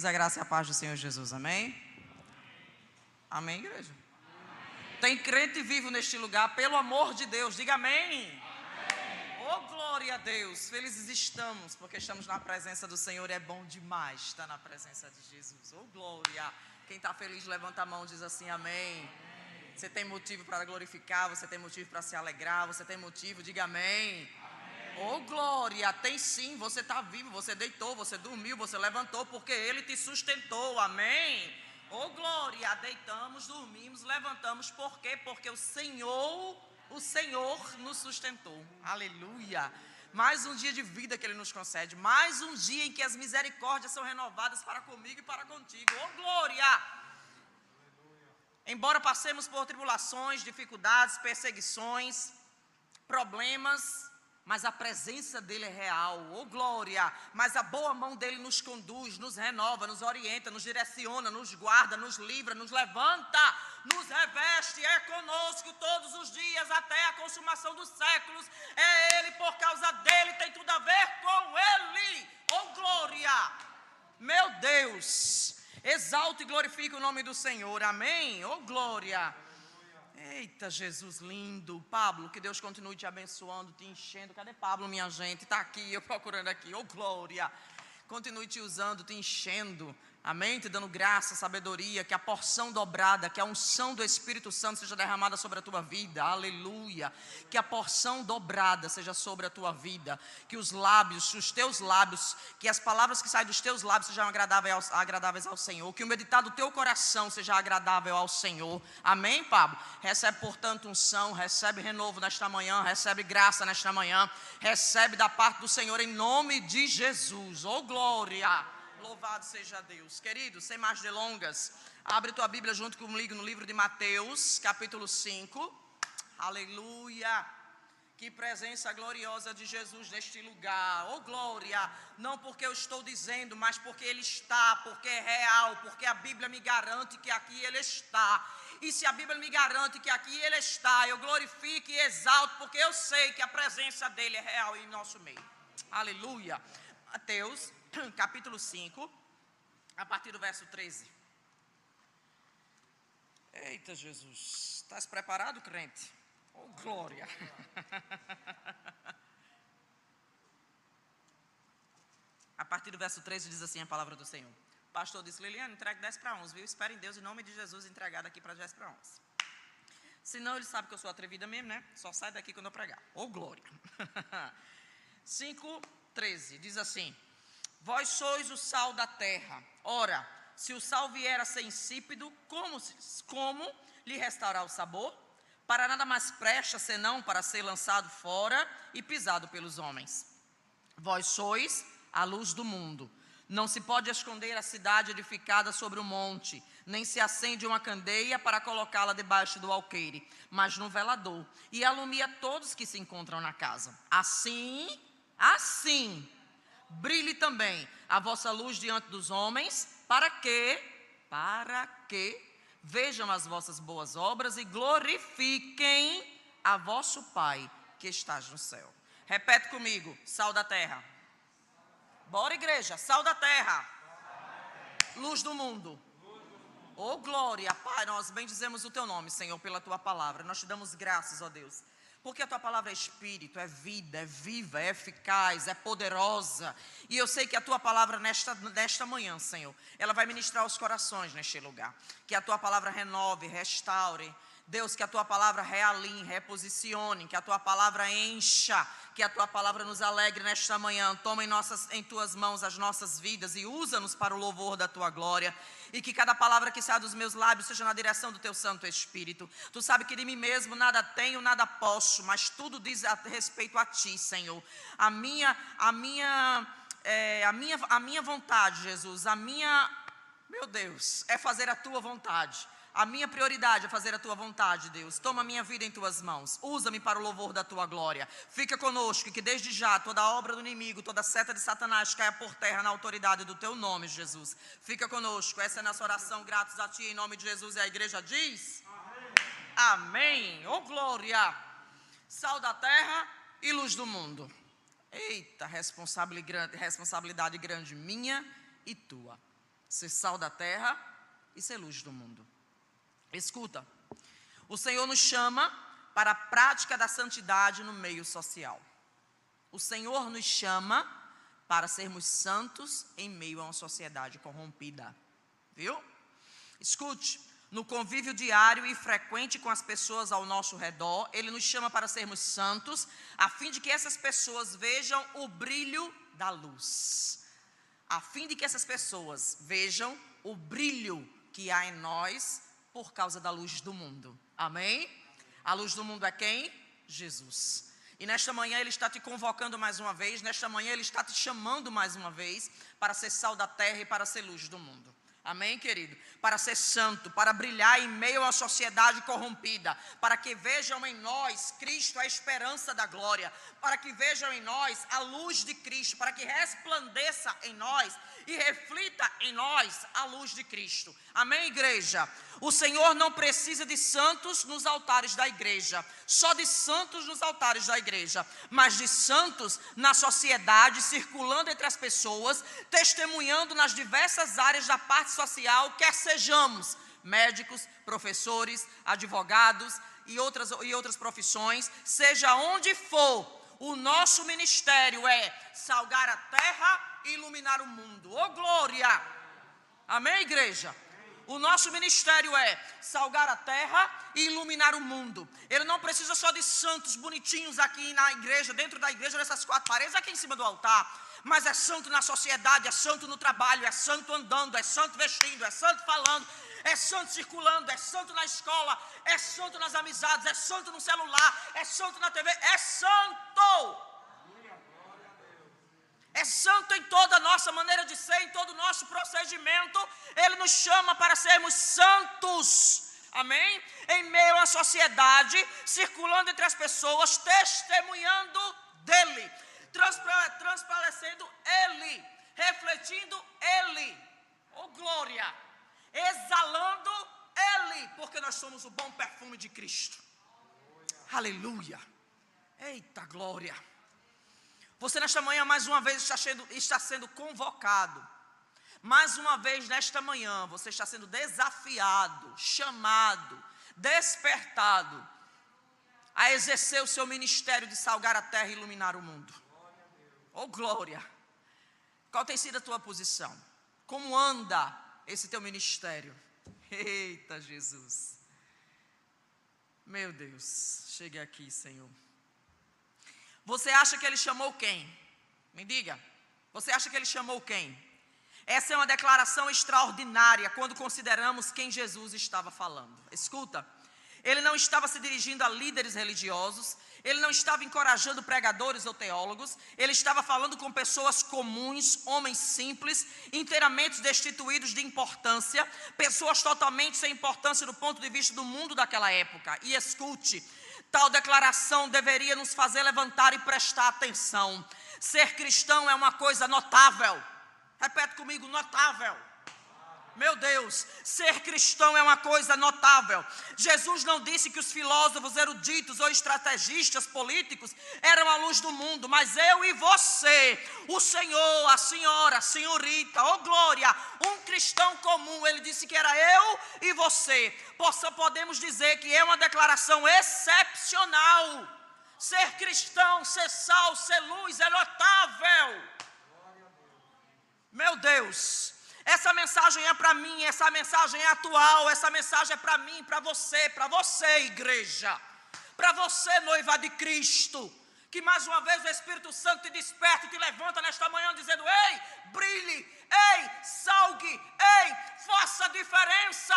Queridos, a graça e a paz do Senhor Jesus, amém? Amém, igreja? Tem crente vivo neste lugar, pelo amor de Deus, diga amém. Oh, glória a Deus, felizes estamos, porque estamos na presença do Senhor, é bom demais estar na presença de Jesus. Oh, glória. Quem está feliz, levanta a mão e diz assim, amém. Você tem motivo para glorificar, você tem motivo para se alegrar, você tem motivo, diga amém. Oh glória, tem sim, você está vivo, você deitou, você dormiu, você levantou, porque Ele te sustentou, amém? Oh glória, deitamos, dormimos, levantamos, por quê? Porque o Senhor, o Senhor nos sustentou, aleluia. Mais um dia de vida que Ele nos concede, mais um dia em que as misericórdias são renovadas para comigo e para contigo, oh glória. Embora passemos por tribulações, dificuldades, perseguições, problemas, mas a presença dele é real, oh glória, mas a boa mão dele nos conduz, nos renova, nos orienta, nos direciona, nos guarda, nos livra, nos levanta, nos reveste, é conosco todos os dias até a consumação dos séculos, é ele, por causa dele, tem tudo a ver com ele, oh glória, meu Deus, exalta e glorifica o nome do Senhor, amém, oh glória. Eita, Jesus lindo. Pablo, que Deus continue te abençoando, te enchendo. Cadê Pablo, minha gente? Está aqui, eu procurando aqui. Oh, glória. Continue te usando, te enchendo. Amém? Te dando graça, sabedoria, que a porção dobrada, que a unção do Espírito Santo seja derramada sobre a tua vida. Aleluia. Que a porção dobrada seja sobre a tua vida. Que os lábios, os teus lábios, que as palavras que saem dos teus lábios sejam agradáveis ao, agradáveis ao Senhor. Que o meditar do teu coração seja agradável ao Senhor. Amém, Pablo? Recebe, portanto, unção, recebe renovo nesta manhã, recebe graça nesta manhã, recebe da parte do Senhor em nome de Jesus. Oh, glória. Louvado seja Deus. Querido, sem mais delongas, abre tua Bíblia junto comigo no livro de Mateus, capítulo 5. Aleluia. Que presença gloriosa de Jesus neste lugar. Oh glória! Não porque eu estou dizendo, mas porque Ele está, porque é real, porque a Bíblia me garante que aqui Ele está. E se a Bíblia me garante que aqui Ele está, eu glorifico e exalto, porque eu sei que a presença dEle é real em nosso meio. Aleluia. Mateus capítulo 5, a partir do verso 13. Eita Jesus, estás preparado, crente? Oh, glória! a partir do verso 13 diz assim a palavra do Senhor. O pastor disse, Liliane, entregue 10 para 11, viu? Espere em Deus, em nome de Jesus, entregar daqui para 10 para 11. Senão ele sabe que eu sou atrevida mesmo, né? Só sai daqui quando eu pregar. Oh, glória! 5, 13, diz assim: Vós sois o sal da terra. Ora, se o sal vier a ser insípido, como, como lhe restaurar o sabor? Para nada mais presta senão para ser lançado fora e pisado pelos homens. Vós sois a luz do mundo. Não se pode esconder a cidade edificada sobre o monte, nem se acende uma candeia para colocá-la debaixo do alqueire, mas no velador, e alumia todos que se encontram na casa. Assim, assim, brilhe também a vossa luz diante dos homens, para que, para que vejam as vossas boas obras e glorifiquem a vosso Pai que estás no céu. Repete comigo, sal da terra. Bora, igreja, sal da terra. Luz do mundo. Oh glória, Pai, nós bendizemos o teu nome, Senhor, pela tua palavra. Nós te damos graças, ó Deus porque a tua palavra é espírito, é vida, é viva, é eficaz, é poderosa. E eu sei que a tua palavra nesta, nesta manhã, Senhor, ela vai ministrar os corações neste lugar. Que a tua palavra renove, restaure, Deus, que a tua palavra realinhe, reposicione, que a tua palavra encha, que a tua palavra nos alegre nesta manhã. Toma em, nossas, em tuas mãos as nossas vidas e usa-nos para o louvor da tua glória. E que cada palavra que sai dos meus lábios seja na direção do teu Santo Espírito. Tu sabe que de mim mesmo nada tenho, nada posso, mas tudo diz a respeito a ti, Senhor. A minha, a minha, é, a minha, a minha vontade, Jesus, a minha, meu Deus, é fazer a tua vontade. A minha prioridade é fazer a tua vontade, Deus. Toma minha vida em tuas mãos. Usa-me para o louvor da tua glória. Fica conosco que desde já toda obra do inimigo, toda seta de Satanás caia por terra na autoridade do teu nome, Jesus. Fica conosco. Essa é a nossa oração, gratos a ti em nome de Jesus. E a igreja diz: Amém. Amém. Oh glória. Sal da terra e luz do mundo. Eita, responsabilidade grande minha e tua. ser sal da terra e ser luz do mundo. Escuta, o Senhor nos chama para a prática da santidade no meio social. O Senhor nos chama para sermos santos em meio a uma sociedade corrompida. Viu? Escute, no convívio diário e frequente com as pessoas ao nosso redor, Ele nos chama para sermos santos, a fim de que essas pessoas vejam o brilho da luz. A fim de que essas pessoas vejam o brilho que há em nós por causa da luz do mundo. Amém? A luz do mundo é quem? Jesus. E nesta manhã Ele está te convocando mais uma vez, nesta manhã Ele está te chamando mais uma vez para ser sal da terra e para ser luz do mundo. Amém, querido? Para ser santo, para brilhar em meio à sociedade corrompida, para que vejam em nós Cristo a esperança da glória, para que vejam em nós a luz de Cristo, para que resplandeça em nós e reflita em nós a luz de Cristo. Amém, igreja? O Senhor não precisa de santos nos altares da igreja, só de santos nos altares da igreja, mas de santos na sociedade, circulando entre as pessoas, testemunhando nas diversas áreas da parte social, quer sejamos médicos, professores, advogados e outras, e outras profissões, seja onde for, o nosso ministério é salgar a terra e iluminar o mundo. Ô oh, glória! Amém, igreja? O nosso ministério é salgar a terra e iluminar o mundo. Ele não precisa só de santos bonitinhos aqui na igreja, dentro da igreja, nessas quatro paredes, aqui em cima do altar. Mas é santo na sociedade, é santo no trabalho, é santo andando, é santo vestindo, é santo falando, é santo circulando, é santo na escola, é santo nas amizades, é santo no celular, é santo na TV, é santo é santo em toda a nossa maneira de ser, em todo o nosso procedimento. Ele nos chama para sermos santos. Amém? Em meio à sociedade, circulando entre as pessoas, testemunhando dele, transparecendo ele, refletindo ele. Oh glória! Exalando ele, porque nós somos o bom perfume de Cristo. Aleluia! Eita glória! Você nesta manhã mais uma vez está sendo, está sendo convocado. Mais uma vez nesta manhã você está sendo desafiado, chamado, despertado a exercer o seu ministério de salgar a terra e iluminar o mundo. Oh glória! Qual tem sido a tua posição? Como anda esse teu ministério? Eita Jesus! Meu Deus, chegue aqui, Senhor. Você acha que ele chamou quem? Me diga. Você acha que ele chamou quem? Essa é uma declaração extraordinária quando consideramos quem Jesus estava falando. Escuta, ele não estava se dirigindo a líderes religiosos, ele não estava encorajando pregadores ou teólogos, ele estava falando com pessoas comuns, homens simples, inteiramente destituídos de importância, pessoas totalmente sem importância do ponto de vista do mundo daquela época. E escute, Tal declaração deveria nos fazer levantar e prestar atenção. Ser cristão é uma coisa notável. Repete comigo: notável. Meu Deus, ser cristão é uma coisa notável. Jesus não disse que os filósofos eruditos ou estrategistas políticos eram a luz do mundo, mas eu e você, o Senhor, a senhora, a senhorita, oh glória, um cristão comum, ele disse que era eu e você. Possa, podemos dizer que é uma declaração excepcional. Ser cristão, ser sal, ser luz é notável. Meu Deus, essa mensagem é para mim, essa mensagem é atual, essa mensagem é para mim, para você, para você, igreja, para você, noiva de Cristo. Que mais uma vez o Espírito Santo te desperta e te levanta nesta manhã dizendo: Ei, brilhe, ei, salgue, ei, faça diferença,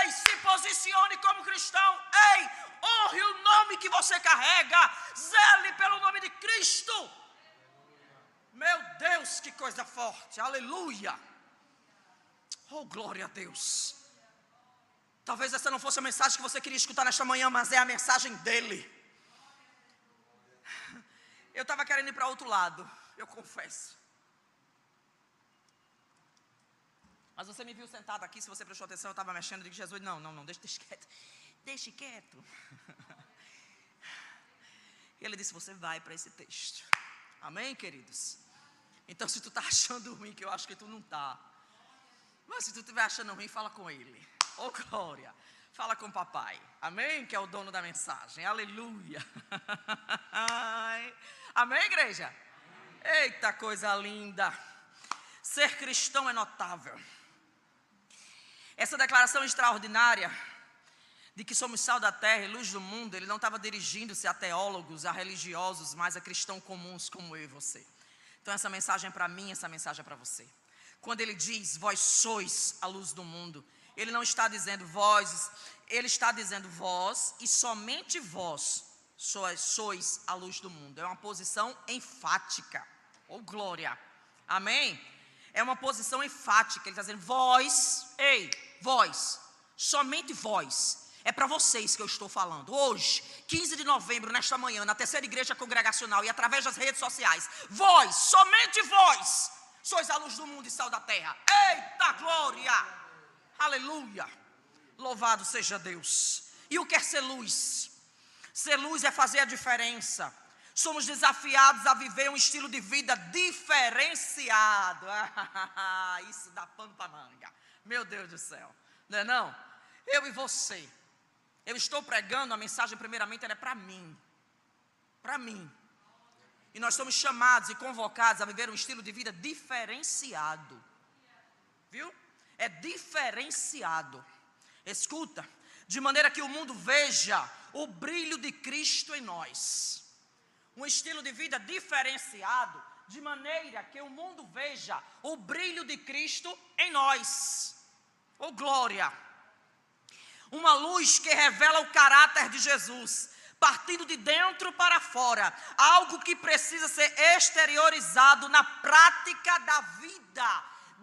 ei, se posicione como cristão, ei, honre o nome que você carrega, zele pelo nome de Cristo. Meu Deus, que coisa forte, aleluia. Oh, glória a Deus. Talvez essa não fosse a mensagem que você queria escutar nesta manhã, mas é a mensagem dele. Eu estava querendo ir para outro lado, eu confesso. Mas você me viu sentado aqui, se você prestou atenção, eu estava mexendo, eu Jesus, não, não, não, deixa, deixa quieto. Deixe quieto. E ele disse, você vai para esse texto. Amém, queridos? Então, se tu está achando ruim, que eu acho que tu não está. Mas se tu estiver achando ruim, fala com ele. Ô oh, glória. Fala com o papai. Amém? Que é o dono da mensagem. Aleluia. Amém, igreja? Eita coisa linda. Ser cristão é notável. Essa declaração extraordinária de que somos sal da terra e luz do mundo, ele não estava dirigindo-se a teólogos, a religiosos, mas a cristãos comuns como eu e você. Então essa mensagem é para mim, essa mensagem é para você. Quando ele diz, vós sois a luz do mundo, ele não está dizendo vós, ele está dizendo vós e somente vós sois, sois a luz do mundo. É uma posição enfática. Oh glória. Amém? É uma posição enfática. Ele está dizendo, vós, ei, vós, somente vós. É para vocês que eu estou falando. Hoje, 15 de novembro, nesta manhã, na terceira igreja congregacional e através das redes sociais, vós, somente vós, sois a luz do mundo e sal da terra. Eita glória! Aleluia! Louvado seja Deus. E o que é ser luz? Ser luz é fazer a diferença. Somos desafiados a viver um estilo de vida diferenciado. Isso dá pano para manga. Meu Deus do céu. Não é não? Eu e você. Eu estou pregando, a mensagem primeiramente é para mim. Para mim. E nós somos chamados e convocados a viver um estilo de vida diferenciado. Viu? É diferenciado. Escuta, de maneira que o mundo veja o brilho de Cristo em nós um estilo de vida diferenciado, de maneira que o mundo veja o brilho de Cristo em nós. Oh glória! Uma luz que revela o caráter de Jesus, partindo de dentro para fora, algo que precisa ser exteriorizado na prática da vida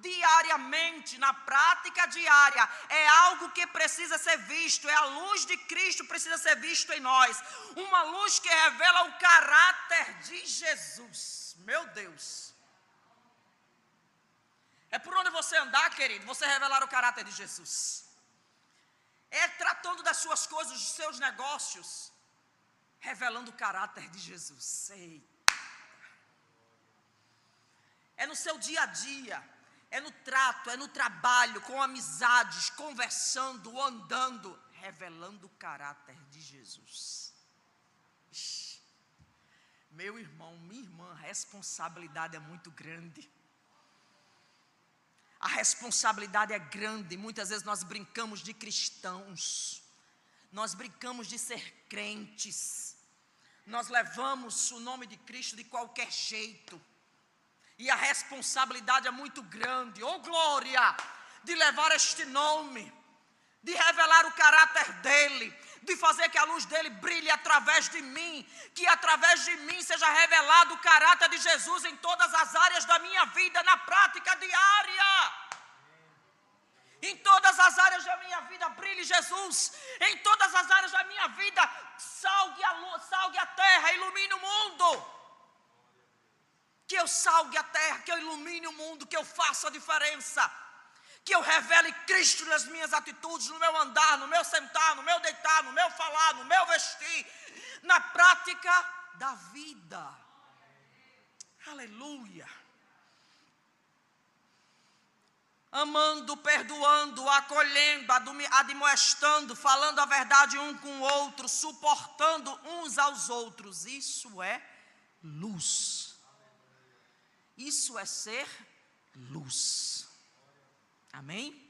diariamente, na prática diária, é algo que precisa ser visto, é a luz de Cristo precisa ser visto em nós, uma luz que revela o caráter de Jesus. Meu Deus. É por onde você andar, querido, você revelar o caráter de Jesus. É tratando das suas coisas, dos seus negócios, revelando o caráter de Jesus. Eita. É no seu dia a dia é no trato, é no trabalho, com amizades, conversando, andando, revelando o caráter de Jesus. Meu irmão, minha irmã, a responsabilidade é muito grande. A responsabilidade é grande. Muitas vezes nós brincamos de cristãos, nós brincamos de ser crentes, nós levamos o nome de Cristo de qualquer jeito. E a responsabilidade é muito grande, oh glória, de levar este nome, de revelar o caráter dele, de fazer que a luz dele brilhe através de mim, que através de mim seja revelado o caráter de Jesus em todas as áreas da minha vida, na prática diária. Em todas as áreas da minha vida brilhe Jesus. Em todas as áreas da minha vida salgue a luz, salgue a terra, ilumine o mundo que eu salgue a terra, que eu ilumine o mundo, que eu faça a diferença, que eu revele Cristo nas minhas atitudes, no meu andar, no meu sentar, no meu deitar, no meu falar, no meu vestir, na prática da vida. Aleluia. Amando, perdoando, acolhendo, admoestando, falando a verdade um com o outro, suportando uns aos outros. Isso é luz. Isso é ser luz. Amém?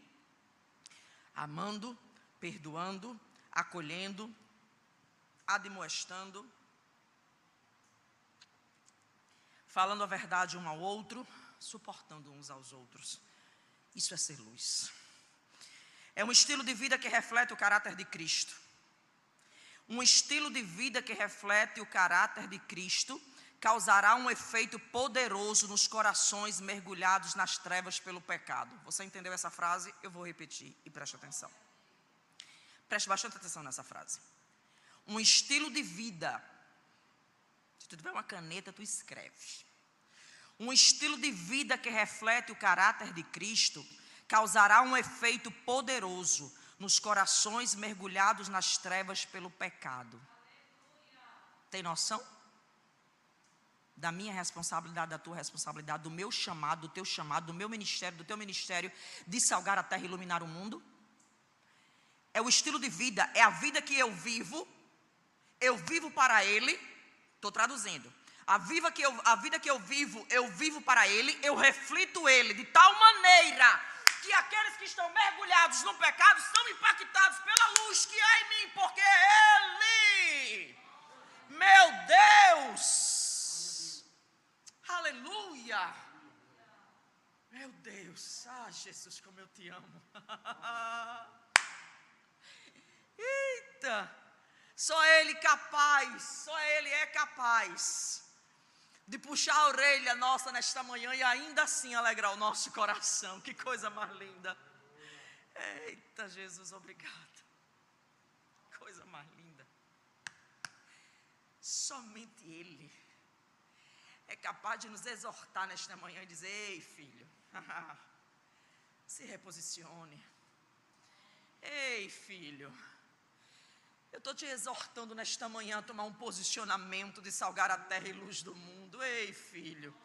Amando, perdoando, acolhendo, admoestando, falando a verdade um ao outro, suportando uns aos outros. Isso é ser luz. É um estilo de vida que reflete o caráter de Cristo. Um estilo de vida que reflete o caráter de Cristo causará um efeito poderoso nos corações mergulhados nas trevas pelo pecado. Você entendeu essa frase? Eu vou repetir e preste atenção. Preste bastante atenção nessa frase. Um estilo de vida. Se tu tiver uma caneta, tu escreve. Um estilo de vida que reflete o caráter de Cristo causará um efeito poderoso nos corações mergulhados nas trevas pelo pecado. Tem noção? da minha responsabilidade, da tua responsabilidade, do meu chamado, do teu chamado, do meu ministério, do teu ministério, de salgar a terra e iluminar o mundo? É o estilo de vida, é a vida que eu vivo, eu vivo para Ele, estou traduzindo. A, viva que eu, a vida que eu vivo, eu vivo para Ele, eu reflito Ele de tal maneira que aqueles que estão mergulhados no pecado são impactados pela luz que há em mim, porque Ele, meu Deus, aleluia, meu Deus, ah Jesus, como eu te amo, eita, só Ele capaz, só Ele é capaz de puxar a orelha nossa nesta manhã e ainda assim alegrar o nosso coração. Que coisa mais linda. Eita, Jesus, obrigado. Coisa mais linda. Somente Ele é capaz de nos exortar nesta manhã e dizer: Ei, filho, se reposicione. Ei, filho eu estou te exortando nesta manhã a tomar um posicionamento de salgar a terra e luz do mundo. Ei, filho,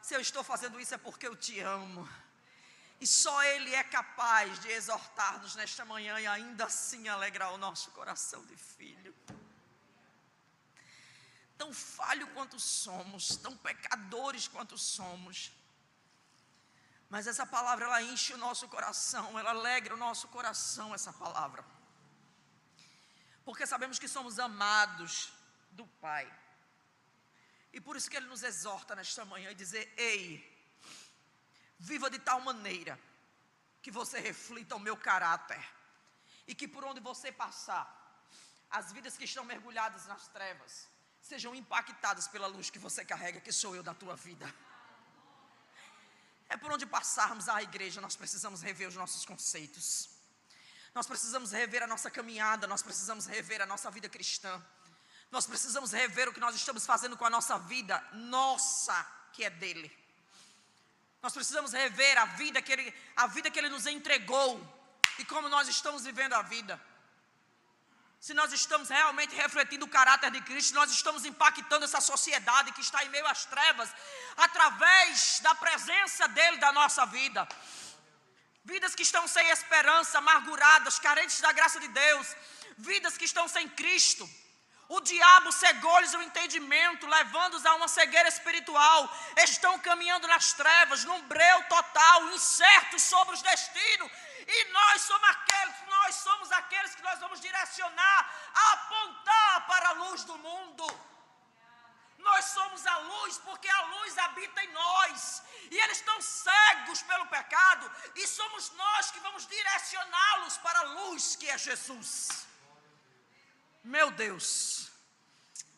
se eu estou fazendo isso é porque eu te amo. E só Ele é capaz de exortar-nos nesta manhã e ainda assim alegrar o nosso coração de filho. Tão falho quanto somos, tão pecadores quanto somos. Mas essa palavra ela enche o nosso coração, ela alegra o nosso coração, essa palavra porque sabemos que somos amados do Pai. E por isso que Ele nos exorta nesta manhã e dizer: Ei, viva de tal maneira que você reflita o meu caráter, e que por onde você passar, as vidas que estão mergulhadas nas trevas sejam impactadas pela luz que você carrega, que sou eu da tua vida. É por onde passarmos a igreja, nós precisamos rever os nossos conceitos. Nós precisamos rever a nossa caminhada, nós precisamos rever a nossa vida cristã. Nós precisamos rever o que nós estamos fazendo com a nossa vida, nossa, que é dele. Nós precisamos rever a vida que ele, a vida que ele nos entregou e como nós estamos vivendo a vida. Se nós estamos realmente refletindo o caráter de Cristo, nós estamos impactando essa sociedade que está em meio às trevas através da presença dele da nossa vida. Vidas que estão sem esperança, amarguradas, carentes da graça de Deus. Vidas que estão sem Cristo. O diabo cegou-lhes o entendimento, levando-os a uma cegueira espiritual. Estão caminhando nas trevas, num breu total, incertos sobre os destinos. E nós somos aqueles, nós somos aqueles que nós vamos direcionar, apontar para a luz do mundo. Nós somos a luz porque a luz habita em nós. E eles estão cegos pelo pecado. E somos nós que vamos direcioná-los para a luz que é Jesus. Meu Deus.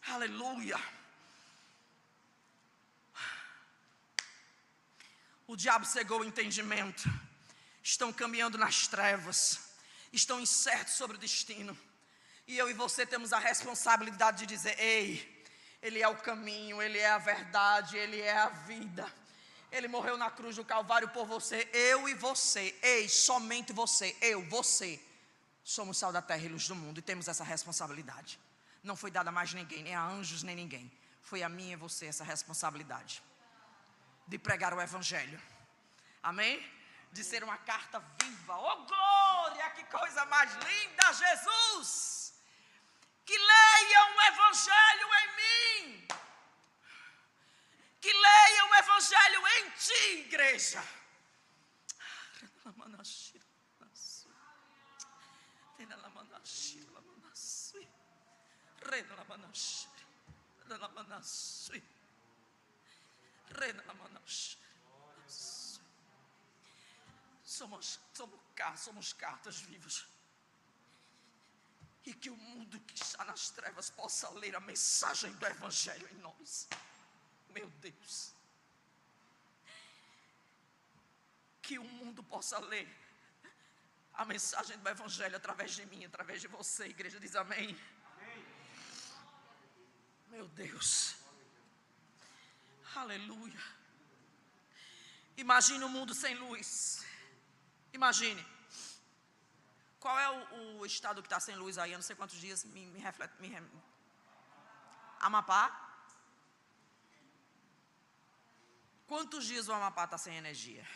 Aleluia. O diabo cegou o entendimento. Estão caminhando nas trevas. Estão incertos sobre o destino. E eu e você temos a responsabilidade de dizer: ei ele é o caminho, Ele é a verdade, Ele é a vida. Ele morreu na cruz do Calvário por você, eu e você. Ei, somente você, eu, você. Somos sal da terra e luz do mundo e temos essa responsabilidade. Não foi dada a mais ninguém, nem a anjos, nem ninguém. Foi a mim e você essa responsabilidade de pregar o Evangelho. Amém? De ser uma carta viva. Oh glória, que coisa mais linda, Jesus! Que leiam o Evangelho em mim, que leiam o Evangelho em ti, igreja. Somos, somos, somos cartas vivas e que o mundo que está nas trevas possa ler a mensagem do Evangelho em nós. Meu Deus. Que o mundo possa ler a mensagem do Evangelho através de mim, através de você. A igreja diz amém. amém. Meu Deus. Aleluia. Imagine um mundo sem luz. Imagine. Qual é o, o estado que está sem luz aí? Eu não sei quantos dias. Me, me reflete. Me, Amapá? Quantos dias o Amapá está sem energia?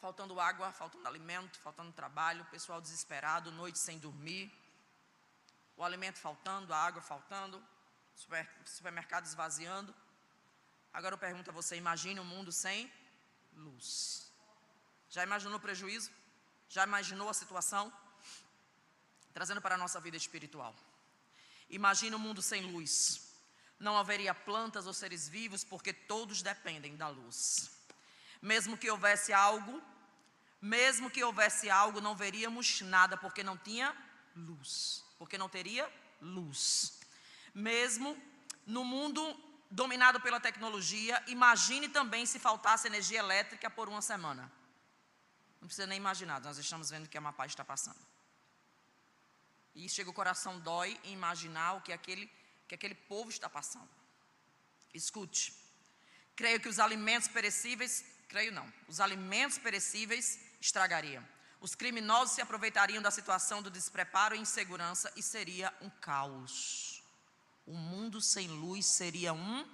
Faltando água, faltando alimento, faltando trabalho, pessoal desesperado, noite sem dormir, o alimento faltando, a água faltando, super, supermercado esvaziando. Agora eu pergunto a você: imagine um mundo sem luz. Já imaginou o prejuízo? Já imaginou a situação? Trazendo para a nossa vida espiritual. Imagine um mundo sem luz. Não haveria plantas ou seres vivos, porque todos dependem da luz. Mesmo que houvesse algo, mesmo que houvesse algo, não veríamos nada, porque não tinha luz. Porque não teria luz. Mesmo no mundo dominado pela tecnologia, imagine também se faltasse energia elétrica por uma semana. Não precisa nem imaginar, nós estamos vendo que a Amapá está passando. E chega o coração dói em imaginar o que aquele, que aquele povo está passando. Escute, creio que os alimentos perecíveis, creio não, os alimentos perecíveis estragariam. Os criminosos se aproveitariam da situação do despreparo e insegurança e seria um caos. O mundo sem luz seria um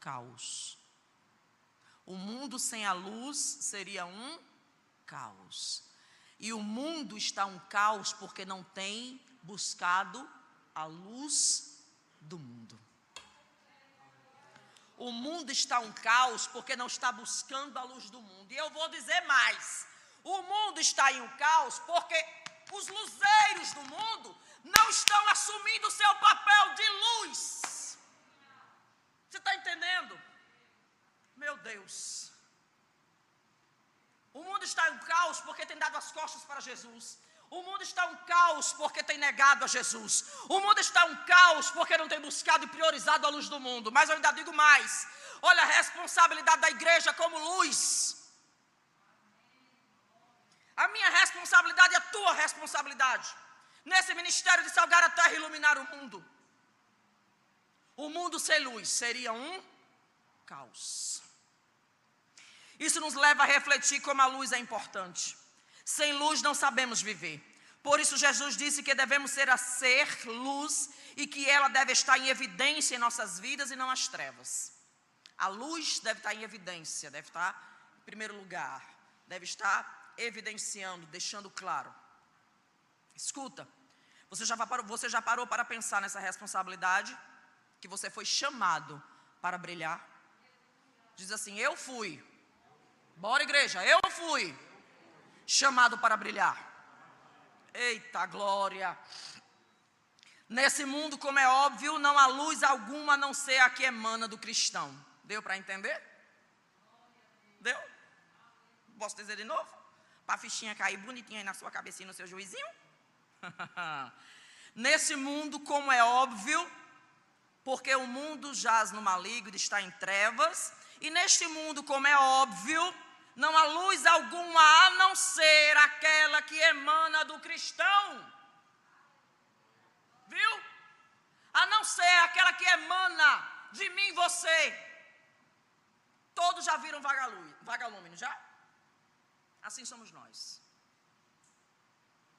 caos. O mundo sem a luz seria um caos. E o mundo está um caos porque não tem buscado a luz do mundo. O mundo está um caos porque não está buscando a luz do mundo. E eu vou dizer mais: o mundo está em um caos porque os luzeiros do mundo não estão assumindo o seu papel de luz. Você está entendendo? Meu Deus. Está em caos porque tem dado as costas para Jesus. O mundo está um caos porque tem negado a Jesus. O mundo está um caos porque não tem buscado e priorizado a luz do mundo. Mas eu ainda digo mais: olha a responsabilidade da igreja como luz. A minha responsabilidade é a tua responsabilidade. Nesse ministério de salgar a terra e iluminar o mundo. O mundo sem luz seria um caos. Isso nos leva a refletir como a luz é importante. Sem luz não sabemos viver. Por isso Jesus disse que devemos ser a ser luz e que ela deve estar em evidência em nossas vidas e não as trevas. A luz deve estar em evidência, deve estar em primeiro lugar, deve estar evidenciando, deixando claro. Escuta, você já parou, você já parou para pensar nessa responsabilidade que você foi chamado para brilhar? Diz assim: Eu fui Bora, igreja, eu fui chamado para brilhar. Eita glória! Nesse mundo, como é óbvio, não há luz alguma a não ser a que emana do cristão. Deu para entender? Deu? Posso dizer de novo? Para a fichinha cair bonitinha aí na sua cabecinha, no seu juizinho? Nesse mundo, como é óbvio, porque o mundo jaz no maligno, está em trevas, e neste mundo, como é óbvio, não há luz alguma a não ser aquela que emana do cristão. Viu? A não ser aquela que emana de mim e você. Todos já viram vagalume, já? Assim somos nós.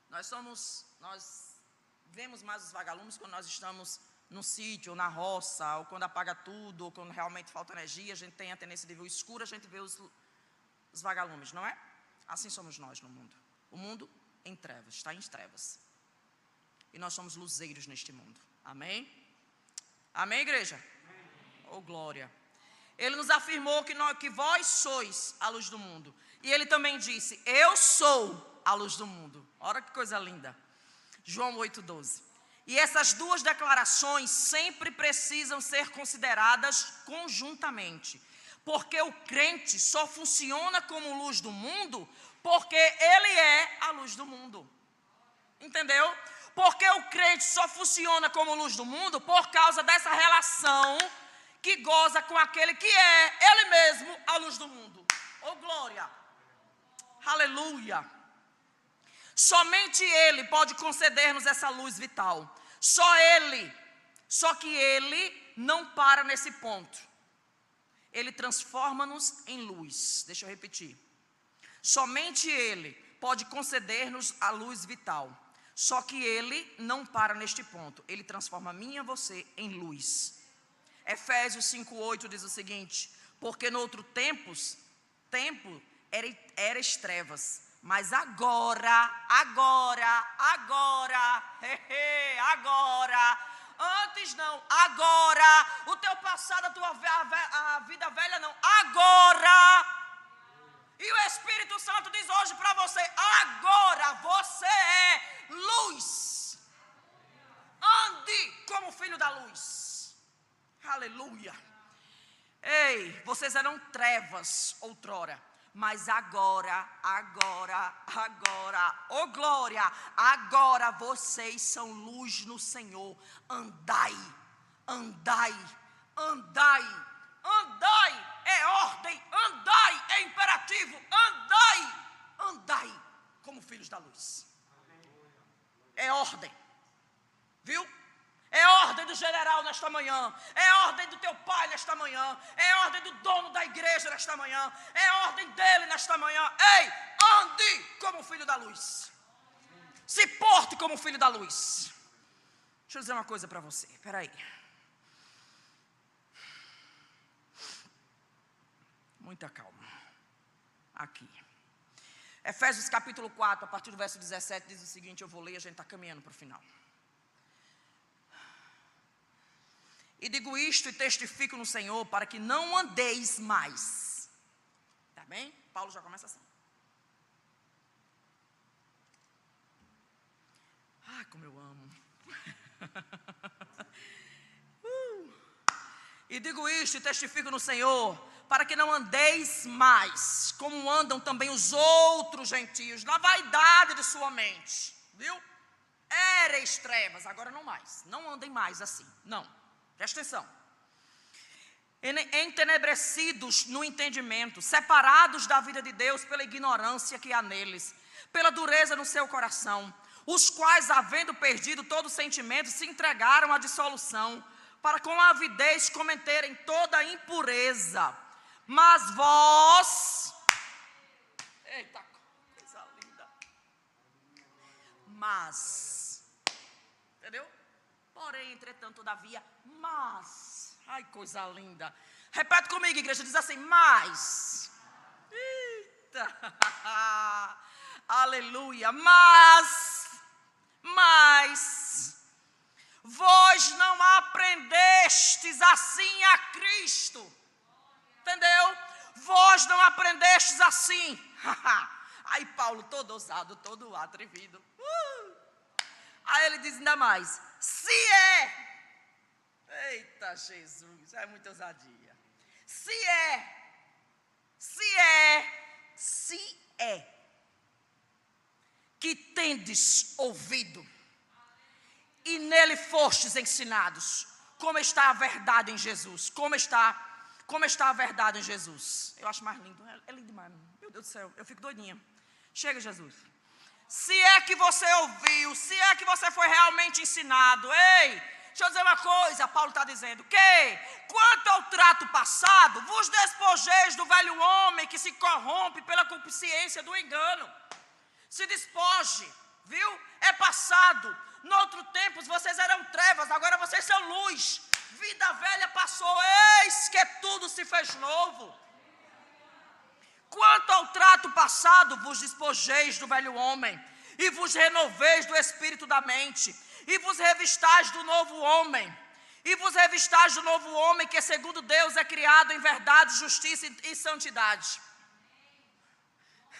Nós somos, nós vemos mais os vagalumes quando nós estamos no sítio, ou na roça, ou quando apaga tudo, ou quando realmente falta energia, a gente tem a tendência de ver o escuro, a gente vê os os vagalumes, não é? Assim somos nós no mundo. O mundo em trevas, está em trevas. E nós somos luzeiros neste mundo. Amém? Amém, igreja? Amém. Oh, glória. Ele nos afirmou que, nós, que vós sois a luz do mundo. E ele também disse: Eu sou a luz do mundo. Olha que coisa linda. João 8,12. E essas duas declarações sempre precisam ser consideradas conjuntamente. Porque o crente só funciona como luz do mundo porque ele é a luz do mundo. Entendeu? Porque o crente só funciona como luz do mundo por causa dessa relação que goza com aquele que é ele mesmo a luz do mundo. Oh glória! Aleluia! Somente ele pode conceder-nos essa luz vital. Só ele. Só que ele não para nesse ponto ele transforma-nos em luz. Deixa eu repetir. Somente Ele pode conceder-nos a luz vital. Só que Ele não para neste ponto. Ele transforma a e você em luz. Efésios 5:8 diz o seguinte: porque no outro tempos, tempo era, era trevas, mas agora, agora, agora, agora, antes não, agora, o teu passado, a tua a, a vida velha não, agora. E o Espírito Santo diz hoje para você: agora você é luz. Ande como filho da luz. Aleluia. Ei, vocês eram trevas outrora, mas agora, agora, agora, oh glória, agora vocês são luz no Senhor. Andai, andai, andai, andai, é ordem, andai, é imperativo, andai, andai como filhos da luz. É ordem, viu? É ordem do general nesta manhã. É ordem do teu pai nesta manhã. É ordem do dono da igreja nesta manhã. É ordem dele nesta manhã. Ei, ande como filho da luz. Se porte como filho da luz. Deixa eu dizer uma coisa para você. Espera aí. Muita calma. Aqui. Efésios capítulo 4, a partir do verso 17, diz o seguinte: eu vou ler, a gente está caminhando para o final. E digo isto e testifico no Senhor para que não andeis mais. Tá bem? Paulo já começa assim. Ah, como eu amo. uh. E digo isto e testifico no Senhor para que não andeis mais como andam também os outros gentios, na vaidade de sua mente. Viu? Ereis trevas, agora não mais. Não andem mais assim. Não. Presta atenção. Entenebrecidos no entendimento, separados da vida de Deus pela ignorância que há neles, pela dureza no seu coração, os quais, havendo perdido todo sentimento, se entregaram à dissolução, para com avidez cometerem toda a impureza. Mas vós. Eita, coisa linda. Mas. Entendeu? Porém, entretanto, todavia, mas. Ai, coisa linda. Repete comigo, igreja, diz assim: mas. Eita. Aleluia. Mas. Mas. Vós não aprendestes assim a Cristo. Entendeu? Vós não aprendestes assim. Aí Paulo, todo ousado, todo atrevido. Uh. Aí ele diz ainda mais: se é. Eita Jesus, é muita ousadia. Se é, se é, se é que tendes ouvido e nele fostes ensinados, como está a verdade em Jesus, como está, como está a verdade em Jesus. Eu acho mais lindo, é, é lindo demais, meu Deus do céu, eu fico doidinha. Chega Jesus. Se é que você ouviu, se é que você foi realmente ensinado, ei, deixa eu dizer uma coisa, Paulo está dizendo, que quanto ao trato passado, vos despojeis do velho homem que se corrompe pela consciência do engano. Se despoje, viu? É passado. No outro tempo vocês eram trevas, agora vocês são luz. Vida velha passou, eis que tudo se fez novo. Quanto ao trato passado, vos despojeis do velho homem, e vos renoveis do espírito da mente, e vos revistais do novo homem, e vos revistais do novo homem, que segundo Deus é criado em verdade, justiça e santidade.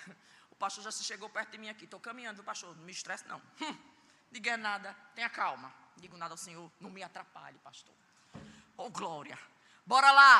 O pastor já se chegou perto de mim aqui, estou caminhando, pastor, não me estresse não. Hum, diga nada, tenha calma. Digo nada ao Senhor, não me atrapalhe, pastor. Oh glória, bora lá.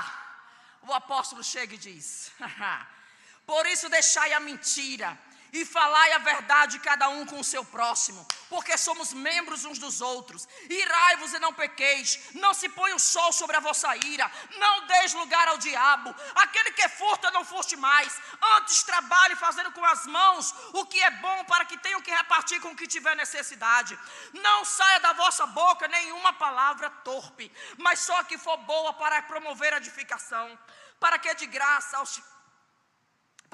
O apóstolo chega e diz: Por isso deixai a mentira e falai a verdade cada um com o seu próximo, porque somos membros uns dos outros. Irai-vos e não pequeis, não se põe o sol sobre a vossa ira, não deis lugar ao diabo. Aquele que furta, não furte mais. Antes trabalhe fazendo com as mãos o que é bom, para que tenham que repartir com o que tiver necessidade. Não saia da vossa boca nenhuma palavra torpe, mas só que for boa para promover a edificação, para que de graça aos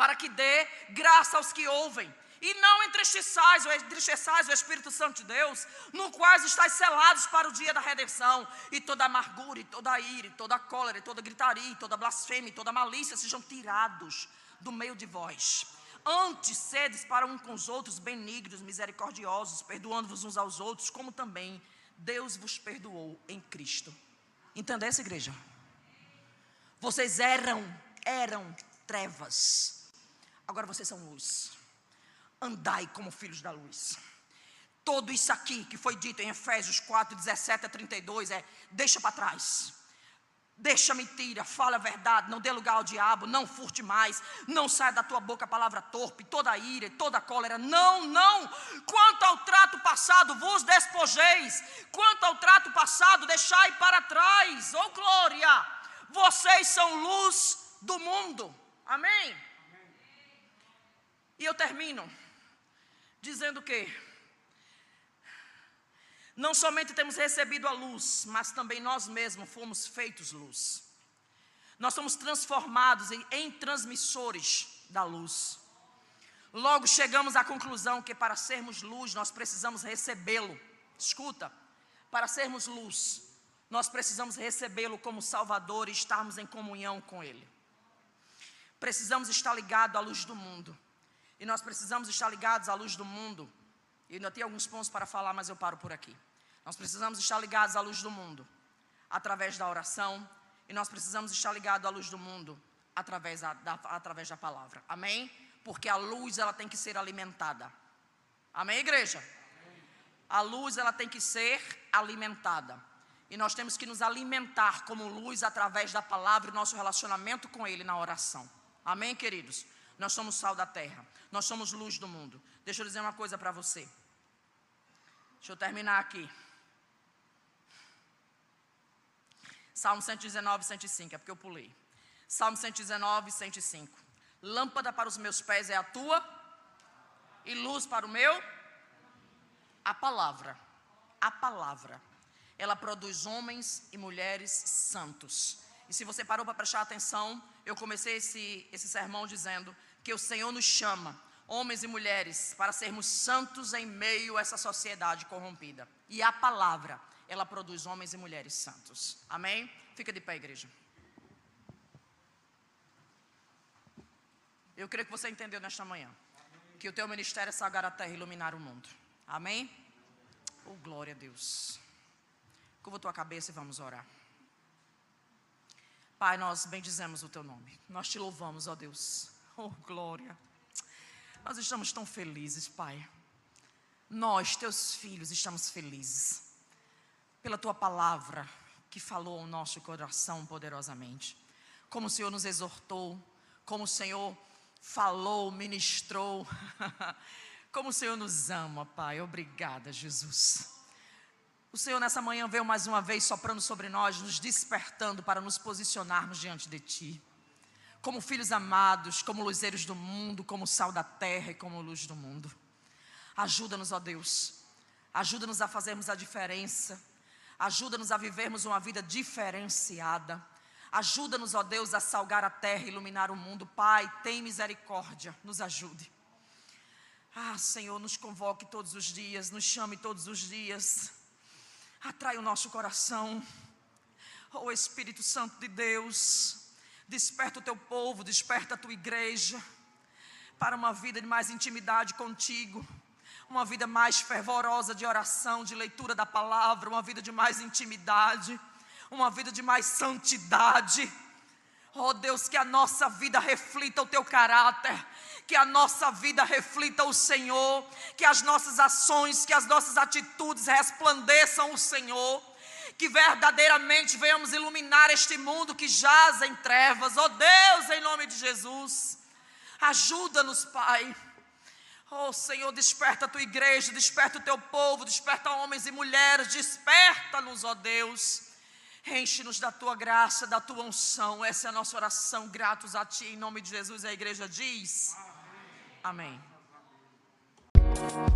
para que dê graça aos que ouvem. E não entristeçais, entristeçais o Espírito Santo de Deus, no quais estáis selados para o dia da redenção. E toda amargura, e toda ira, e toda cólera, e toda gritaria, e toda blasfêmia, e toda malícia sejam tirados do meio de vós. Antes sedes para um com os outros benignos, misericordiosos, perdoando-vos uns aos outros, como também Deus vos perdoou em Cristo. Entendeu essa igreja? Vocês eram, eram trevas. Agora vocês são luz andai como filhos da luz. Tudo isso aqui que foi dito em Efésios 4, 17 a 32 é: deixa para trás. Deixa a mentira, fala a verdade, não dê lugar ao diabo, não furte mais, não saia da tua boca a palavra torpe, toda ira, toda cólera. Não, não. Quanto ao trato passado, vos despojeis. Quanto ao trato passado, deixai para trás. Oh glória! Vocês são luz do mundo. Amém? E eu termino dizendo que não somente temos recebido a luz, mas também nós mesmos fomos feitos luz. Nós somos transformados em, em transmissores da luz. Logo chegamos à conclusão que para sermos luz nós precisamos recebê-lo. Escuta, para sermos luz, nós precisamos recebê-lo como Salvador e estarmos em comunhão com Ele. Precisamos estar ligados à luz do mundo. E nós precisamos estar ligados à luz do mundo. E ainda tem alguns pontos para falar, mas eu paro por aqui. Nós precisamos estar ligados à luz do mundo através da oração. E nós precisamos estar ligados à luz do mundo através da, da, através da palavra. Amém? Porque a luz ela tem que ser alimentada. Amém, igreja? A luz ela tem que ser alimentada. E nós temos que nos alimentar como luz através da palavra e nosso relacionamento com Ele na oração. Amém, queridos? Nós somos sal da terra. Nós somos luz do mundo. Deixa eu dizer uma coisa para você. Deixa eu terminar aqui. Salmo 119, 105, é porque eu pulei. Salmo 119, 105. Lâmpada para os meus pés é a tua, e luz para o meu. A palavra, a palavra, ela produz homens e mulheres santos. E se você parou para prestar atenção, eu comecei esse, esse sermão dizendo que o Senhor nos chama, homens e mulheres, para sermos santos em meio a essa sociedade corrompida. E a palavra, ela produz homens e mulheres santos. Amém? Fica de pé, igreja. Eu creio que você entendeu nesta manhã que o teu ministério é salgar a terra e iluminar o mundo. Amém? Oh, glória a Deus. Curva tua cabeça e vamos orar. Pai, nós bendizemos o teu nome. Nós te louvamos, ó Deus. Oh, glória. Nós estamos tão felizes, Pai. Nós, teus filhos, estamos felizes pela tua palavra que falou ao nosso coração poderosamente. Como o Senhor nos exortou, como o Senhor falou, ministrou, como o Senhor nos ama, Pai. Obrigada, Jesus. O Senhor nessa manhã veio mais uma vez soprando sobre nós, nos despertando para nos posicionarmos diante de Ti como filhos amados, como luzeiros do mundo, como sal da terra e como luz do mundo. Ajuda-nos, ó Deus. Ajuda-nos a fazermos a diferença. Ajuda-nos a vivermos uma vida diferenciada. Ajuda-nos, ó Deus, a salgar a terra e iluminar o mundo. Pai, tem misericórdia, nos ajude. Ah, Senhor, nos convoque todos os dias, nos chame todos os dias. Atrai o nosso coração. Oh Espírito Santo de Deus, Desperta o teu povo, desperta a tua igreja para uma vida de mais intimidade contigo, uma vida mais fervorosa de oração, de leitura da palavra, uma vida de mais intimidade, uma vida de mais santidade. Oh Deus, que a nossa vida reflita o teu caráter, que a nossa vida reflita o Senhor, que as nossas ações, que as nossas atitudes resplandeçam o Senhor que verdadeiramente venhamos iluminar este mundo que jaz em trevas. Oh Deus, em nome de Jesus, ajuda-nos, Pai. Oh Senhor, desperta a tua igreja, desperta o teu povo, desperta homens e mulheres, desperta-nos, ó oh Deus. Enche-nos da tua graça, da tua unção. Essa é a nossa oração, gratos a ti, em nome de Jesus. A igreja diz: Amém. Amém.